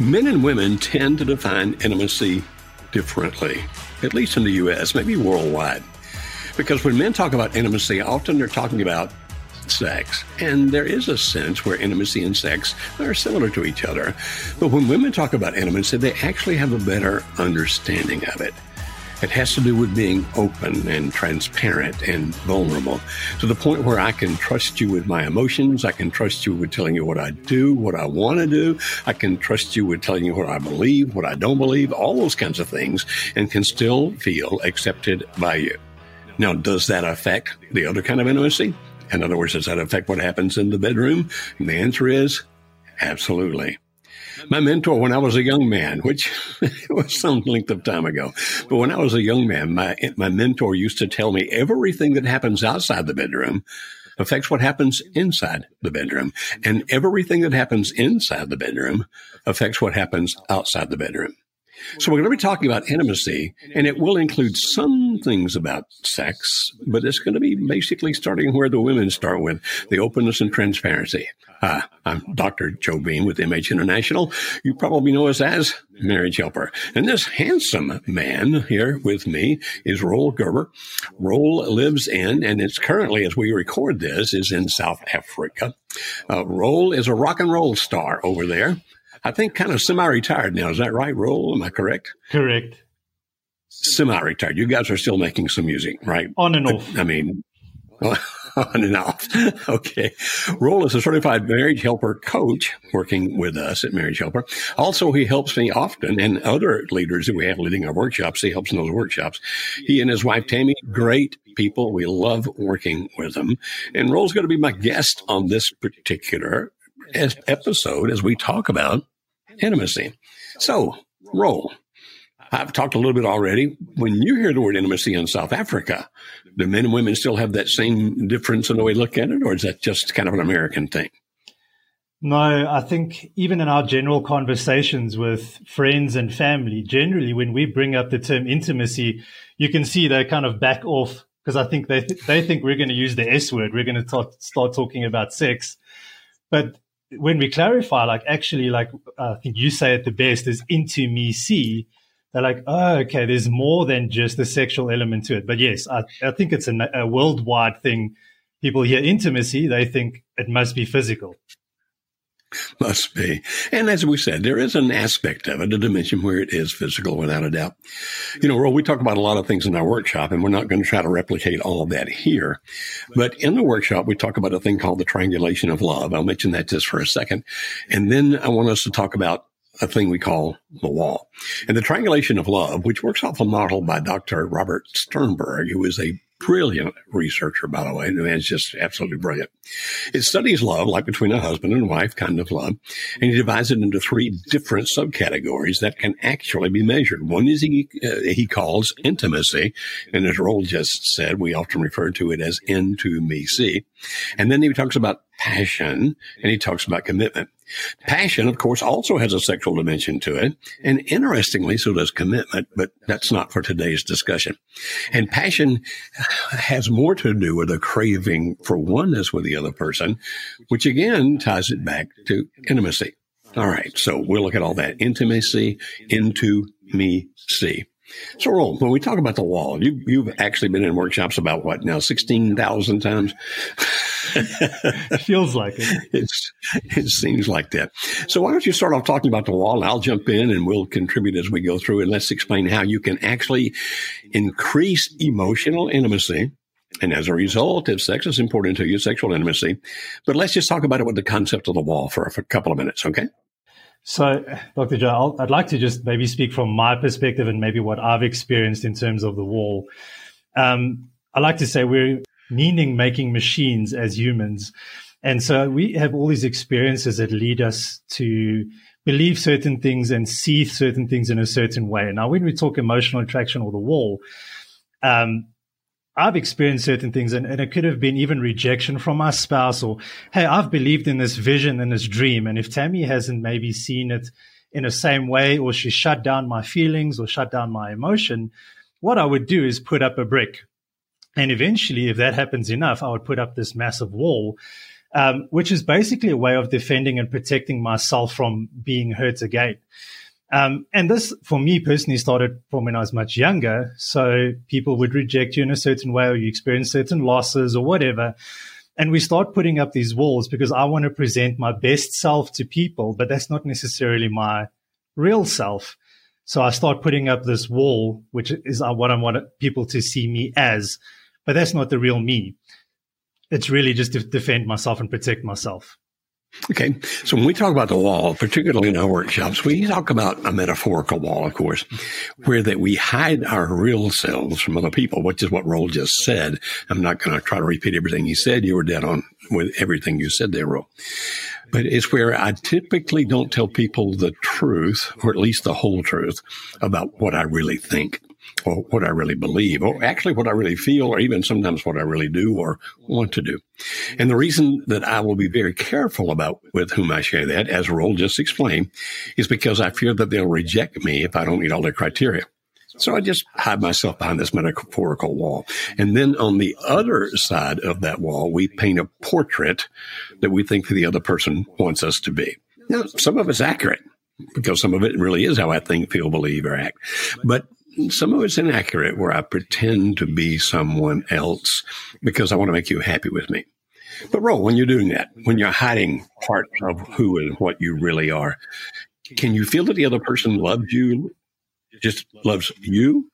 Men and women tend to define intimacy differently, at least in the U.S., maybe worldwide. Because when men talk about intimacy, often they're talking about sex. And there is a sense where intimacy and sex are similar to each other. But when women talk about intimacy, they actually have a better understanding of it. It has to do with being open and transparent and vulnerable to the point where I can trust you with my emotions. I can trust you with telling you what I do, what I want to do. I can trust you with telling you what I believe, what I don't believe, all those kinds of things, and can still feel accepted by you. Now, does that affect the other kind of intimacy? In other words, does that affect what happens in the bedroom? And the answer is absolutely my mentor when I was a young man, which was some length of time ago. But when I was a young man, my, my mentor used to tell me everything that happens outside the bedroom affects what happens inside the bedroom. And everything that happens inside the bedroom affects what happens outside the bedroom. So we're going to be talking about intimacy, and it will include some things about sex, but it's going to be basically starting where the women start with the openness and transparency. Uh, I'm Dr. Joe Beam with MH International. You probably know us as Marriage Helper. And this handsome man here with me is Roel Gerber. Roel lives in, and it's currently, as we record this, is in South Africa. Uh, Roel is a rock and roll star over there. I think kind of semi-retired now. Is that right, Roel? Am I correct? Correct. Semi-retired. You guys are still making some music, right? On and off. I mean, on and off. okay. Roel is a certified marriage helper coach working with us at Marriage Helper. Also, he helps me often and other leaders that we have leading our workshops. He helps in those workshops. He and his wife, Tammy, great people. We love working with them. And Roel's going to be my guest on this particular episode as we talk about intimacy. So, Roel. I've talked a little bit already. When you hear the word intimacy in South Africa, do men and women still have that same difference in the way they look at it, or is that just kind of an American thing? No, I think even in our general conversations with friends and family, generally when we bring up the term intimacy, you can see they kind of back off because I think they th- they think we're going to use the S word. We're going to start talking about sex, but when we clarify, like actually, like I think you say it the best is into me see. They're like, oh, okay, there's more than just the sexual element to it. But yes, I, I think it's a, a worldwide thing. People hear intimacy, they think it must be physical. Must be. And as we said, there is an aspect of it, a dimension where it is physical without a doubt. You know, Roel, we talk about a lot of things in our workshop and we're not going to try to replicate all of that here. But in the workshop, we talk about a thing called the triangulation of love. I'll mention that just for a second. And then I want us to talk about a thing we call the wall. And the triangulation of love, which works off a model by Dr. Robert Sternberg, who is a brilliant researcher, by the way. The man's just absolutely brilliant. It studies love, like between a husband and wife kind of love, and he divides it into three different subcategories that can actually be measured. One is he, uh, he calls intimacy, and as Roel just said, we often refer to it as into me see. And then he talks about passion and he talks about commitment. Passion, of course, also has a sexual dimension to it. And interestingly, so does commitment, but that's not for today's discussion. And passion has more to do with a craving for oneness with the other person, which again ties it back to intimacy. All right. So we'll look at all that intimacy into me see. So, Roel, when we talk about the wall, you, you've actually been in workshops about what now, 16,000 times? Feels like it. It's, it seems like that. So why don't you start off talking about the wall? I'll jump in and we'll contribute as we go through and let's explain how you can actually increase emotional intimacy. And as a result, if sex is important to you, sexual intimacy. But let's just talk about it with the concept of the wall for a couple of minutes, okay? So, Dr. Joe, i would like to just maybe speak from my perspective and maybe what I've experienced in terms of the wall. Um, I like to say we're meaning making machines as humans. And so we have all these experiences that lead us to believe certain things and see certain things in a certain way. Now, when we talk emotional attraction or the wall, um, I've experienced certain things and, and, it could have been even rejection from my spouse or, Hey, I've believed in this vision and this dream. And if Tammy hasn't maybe seen it in the same way or she shut down my feelings or shut down my emotion, what I would do is put up a brick. And eventually, if that happens enough, I would put up this massive wall, um, which is basically a way of defending and protecting myself from being hurt again. Um, and this, for me personally, started from when I was much younger. So people would reject you in a certain way, or you experience certain losses, or whatever. And we start putting up these walls because I want to present my best self to people, but that's not necessarily my real self. So I start putting up this wall, which is what I want people to see me as, but that's not the real me. It's really just to defend myself and protect myself. Okay. So when we talk about the wall, particularly in our workshops, we talk about a metaphorical wall, of course, where that we hide our real selves from other people, which is what Roel just said. I'm not going to try to repeat everything he said. You were dead on with everything you said there, Roel. But it's where I typically don't tell people the truth, or at least the whole truth about what I really think or what I really believe, or actually what I really feel, or even sometimes what I really do or want to do. And the reason that I will be very careful about with whom I share that, as Roel just explained, is because I fear that they'll reject me if I don't meet all their criteria. So I just hide myself behind this metaphorical wall. And then on the other side of that wall, we paint a portrait that we think the other person wants us to be. Now, some of it's accurate because some of it really is how I think, feel, believe, or act. But some of it's inaccurate where I pretend to be someone else because I want to make you happy with me. But Roel, when you're doing that, when you're hiding part of who and what you really are, can you feel that the other person loves you, just loves you?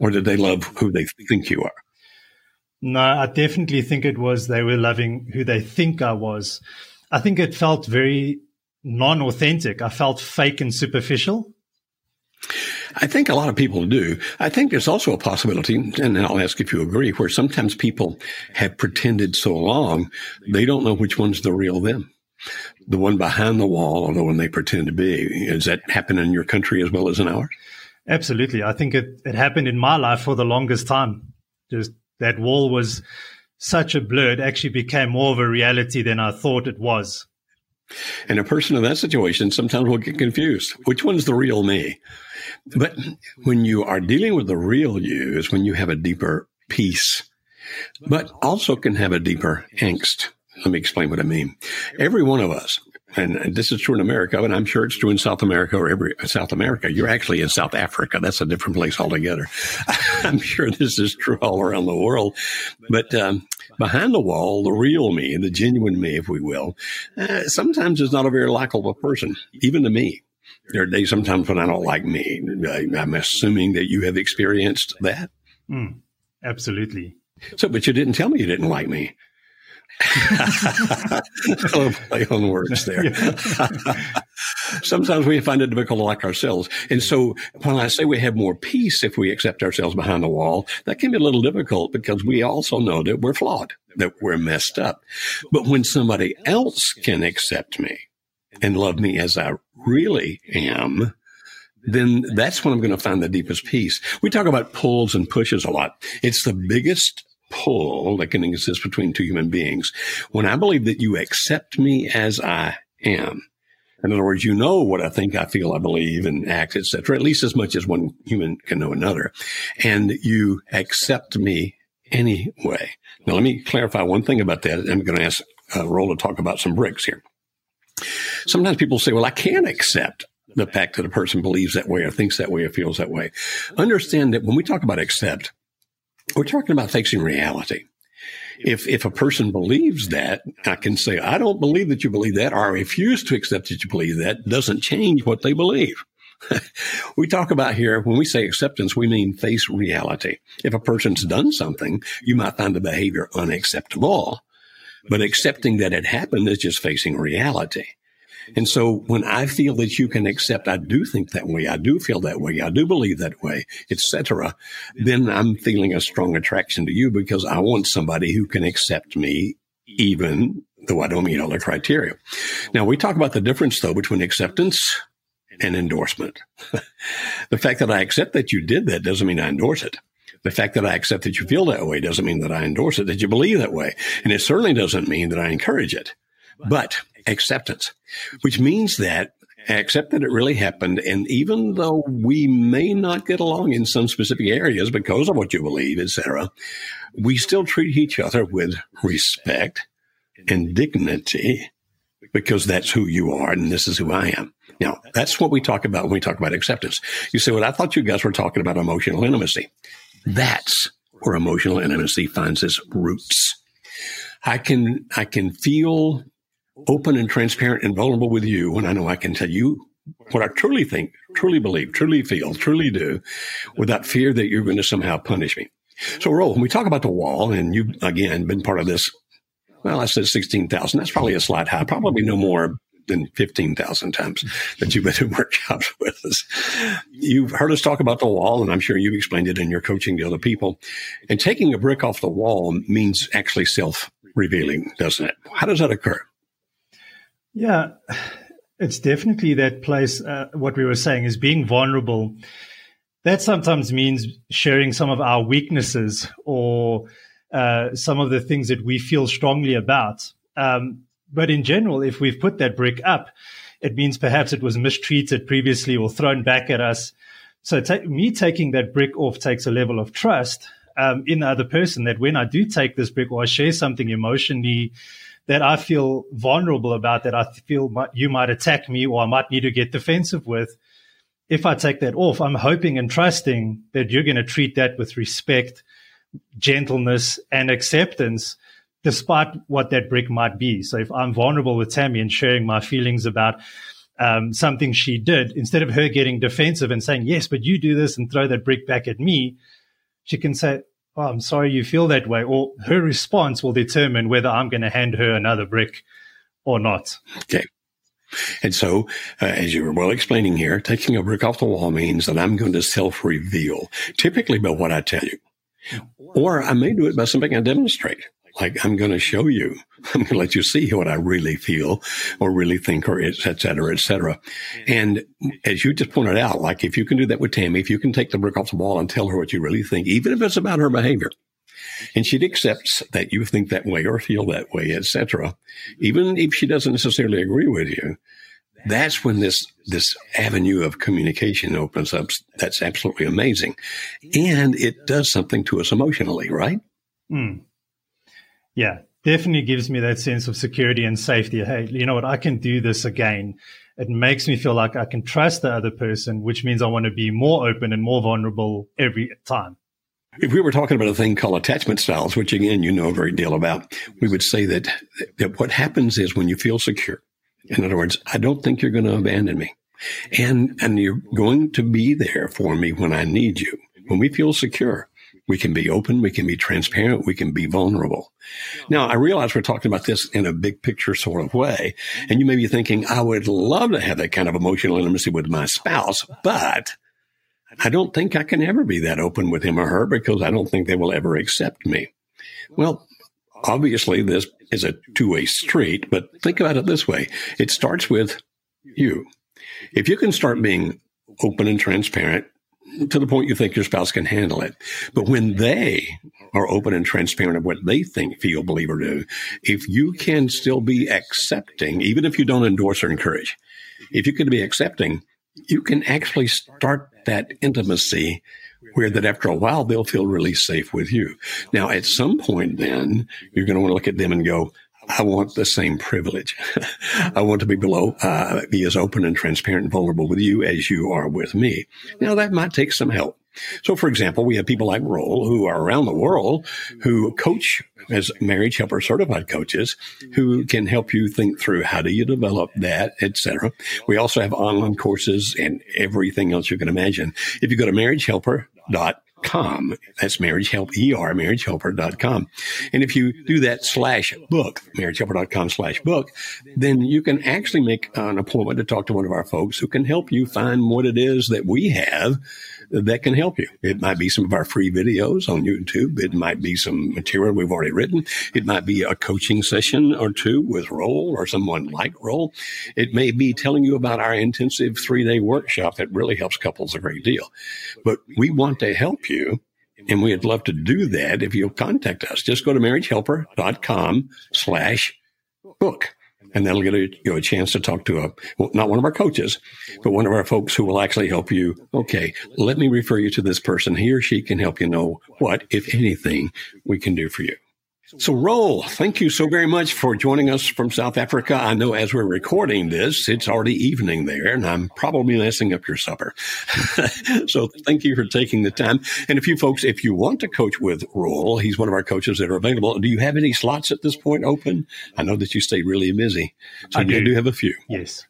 Or did they love who they think you are? No, I definitely think it was they were loving who they think I was. I think it felt very non authentic. I felt fake and superficial. I think a lot of people do. I think there's also a possibility, and I'll ask if you agree, where sometimes people have pretended so long, they don't know which one's the real them. The one behind the wall or the one they pretend to be. Does that happen in your country as well as in ours? Absolutely. I think it, it happened in my life for the longest time. Just that wall was such a blur. It actually became more of a reality than I thought it was. And a person in that situation sometimes will get confused. Which one's the real me? But when you are dealing with the real you is when you have a deeper peace, but also can have a deeper angst. Let me explain what I mean. Every one of us, and this is true in America, and I'm sure it's true in South America or every South America. You're actually in South Africa. That's a different place altogether. I'm sure this is true all around the world. But um, behind the wall, the real me, the genuine me, if we will, uh, sometimes is not a very likable person, even to me. There are days sometimes when I don't like me. I'm assuming that you have experienced that. Mm, absolutely. So, but you didn't tell me you didn't like me. Play on words there. Sometimes we find it difficult to like ourselves. And so when I say we have more peace if we accept ourselves behind the wall, that can be a little difficult because we also know that we're flawed, that we're messed up. But when somebody else can accept me and love me as I really am, then that's when I'm going to find the deepest peace. We talk about pulls and pushes a lot. It's the biggest pull that can exist between two human beings. When I believe that you accept me as I am, in other words, you know what I think, I feel, I believe, and act, etc. At least as much as one human can know another, and you accept me anyway. Now, let me clarify one thing about that. I'm going to ask uh, Roel to talk about some bricks here. Sometimes people say, "Well, I can't accept the fact that a person believes that way or thinks that way or feels that way." Understand that when we talk about accept, we're talking about facing reality. If, if a person believes that, I can say, I don't believe that you believe that, or I refuse to accept that you believe that, doesn't change what they believe. we talk about here, when we say acceptance, we mean face reality. If a person's done something, you might find the behavior unacceptable, but accepting that it happened is just facing reality. And so when I feel that you can accept, I do think that way, I do feel that way, I do believe that way, etc., then I'm feeling a strong attraction to you because I want somebody who can accept me even though I don't meet all the criteria. Now we talk about the difference though between acceptance and endorsement. the fact that I accept that you did that doesn't mean I endorse it. The fact that I accept that you feel that way doesn't mean that I endorse it, that you believe that way. And it certainly doesn't mean that I encourage it. But acceptance, which means that accept that it really happened. And even though we may not get along in some specific areas because of what you believe, etc., we still treat each other with respect and dignity because that's who you are and this is who I am. Now, that's what we talk about when we talk about acceptance. You say, well, I thought you guys were talking about emotional intimacy. That's where emotional intimacy finds its roots. I can, I can feel open and transparent and vulnerable with you when I know I can tell you what I truly think, truly believe, truly feel, truly do without fear that you're going to somehow punish me. So, Roel, when we talk about the wall, and you've again been part of this, well, I said 16,000. That's probably a slight high, probably no more than 15,000 times that you've been in workshops with us. You've heard us talk about the wall, and I'm sure you've explained it in your coaching to other people. And taking a brick off the wall means actually self revealing, doesn't it? How does that occur? Yeah, it's definitely that place. Uh, what we were saying is being vulnerable. That sometimes means sharing some of our weaknesses or uh, some of the things that we feel strongly about. Um, but in general, if we've put that brick up, it means perhaps it was mistreated previously or thrown back at us. So me taking that brick off takes a level of trust um, in the other person that when I do take this brick or I share something emotionally that I feel vulnerable about, that I feel you might attack me or I might need to get defensive with, if I take that off, I'm hoping and trusting that you're going to treat that with respect, gentleness, and acceptance despite what that brick might be. So if I'm vulnerable with Tammy and sharing my feelings about um, something she did, instead of her getting defensive and saying, yes, but you do this and throw that brick back at me, she can say, oh, I'm sorry you feel that way. Or her response will determine whether I'm going to hand her another brick or not. Okay. And so, uh, as you were well explaining here, taking a brick off the wall means that I'm going to self reveal, typically by what I tell you. Or I may do it by something I demonstrate like I'm going to show you, I'm going to let you see what I really feel or really think or et cetera, et cetera. And as you just pointed out, like if you can do that with Tammy, if you can take the brick off the wall and tell her what you really think, even if it's about her behavior, and she accepts that you think that way or feel that way, etc. Even if she doesn't necessarily agree with you, that's when this this avenue of communication opens up. That's absolutely amazing, and it does something to us emotionally, right? Mm. Yeah, definitely gives me that sense of security and safety. Hey, you know what? I can do this again. It makes me feel like I can trust the other person, which means I want to be more open and more vulnerable every time. If we were talking about a thing called attachment styles, which again, you know a great deal about, we would say that, that what happens is when you feel secure, in other words, I don't think you're going to abandon me. And, and you're going to be there for me when I need you. When we feel secure, we can be open. We can be transparent. We can be vulnerable. Now, I realize we're talking about this in a big picture sort of way. And you may be thinking, I would love to have that kind of emotional intimacy with my spouse, but I don't think I can ever be that open with him or her because I don't think they will ever accept me. Well, obviously this is a two way street, but think about it this way. It starts with you. If you can start being open and transparent, to the point you think your spouse can handle it. But when they are open and transparent of what they think, feel, believe, or do, if you can still be accepting, even if you don't endorse or encourage, if you can be accepting, you can actually start that intimacy where that after a while they'll feel really safe with you. Now, at some point, then you're going to want to look at them and go, I want the same privilege. I want to be below, uh, be as open and transparent and vulnerable with you as you are with me. Now that might take some help. So, for example, we have people like Roel who are around the world who coach as marriage helper certified coaches who can help you think through how do you develop that, etc. We also have online courses and everything else you can imagine. If you go to marriagehelper dot com. That's marriage help, ER, marriagehelper.com. And if you do that slash book, marriagehelper.com slash book, then you can actually make an appointment to talk to one of our folks who can help you find what it is that we have that can help you. It might be some of our free videos on YouTube. It might be some material we've already written. It might be a coaching session or two with Roel or someone like Roel. It may be telling you about our intensive three day workshop that really helps couples a great deal. But we want to help you. And we'd love to do that if you'll contact us. Just go to marriagehelper.com slash book and that'll get a, you know, a chance to talk to uh, a not one of our coaches, but one of our folks who will actually help you. Okay, let me refer you to this person. He or she can help you know what, if anything, we can do for you. So, Roel, thank you so very much for joining us from South Africa. I know as we're recording this, it's already evening there, and I'm probably messing up your supper. so, thank you for taking the time. And if you folks, if you want to coach with Roel, he's one of our coaches that are available. Do you have any slots at this point open? I know that you stay really busy. So, I do. you do have a few. Yes.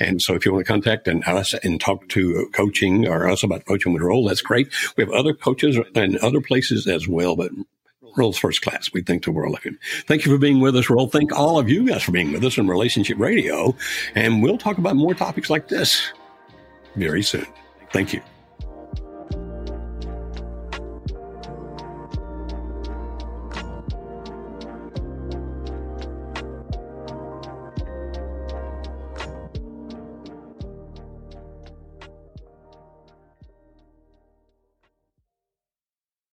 And so if you want to contact and us and talk to coaching or us about coaching with Roel, that's great. We have other coaches and other places as well, but Roel's first class. We think the world of him. Thank you for being with us, Roel. Thank all of you guys for being with us on Relationship Radio. And we'll talk about more topics like this very soon. Thank you.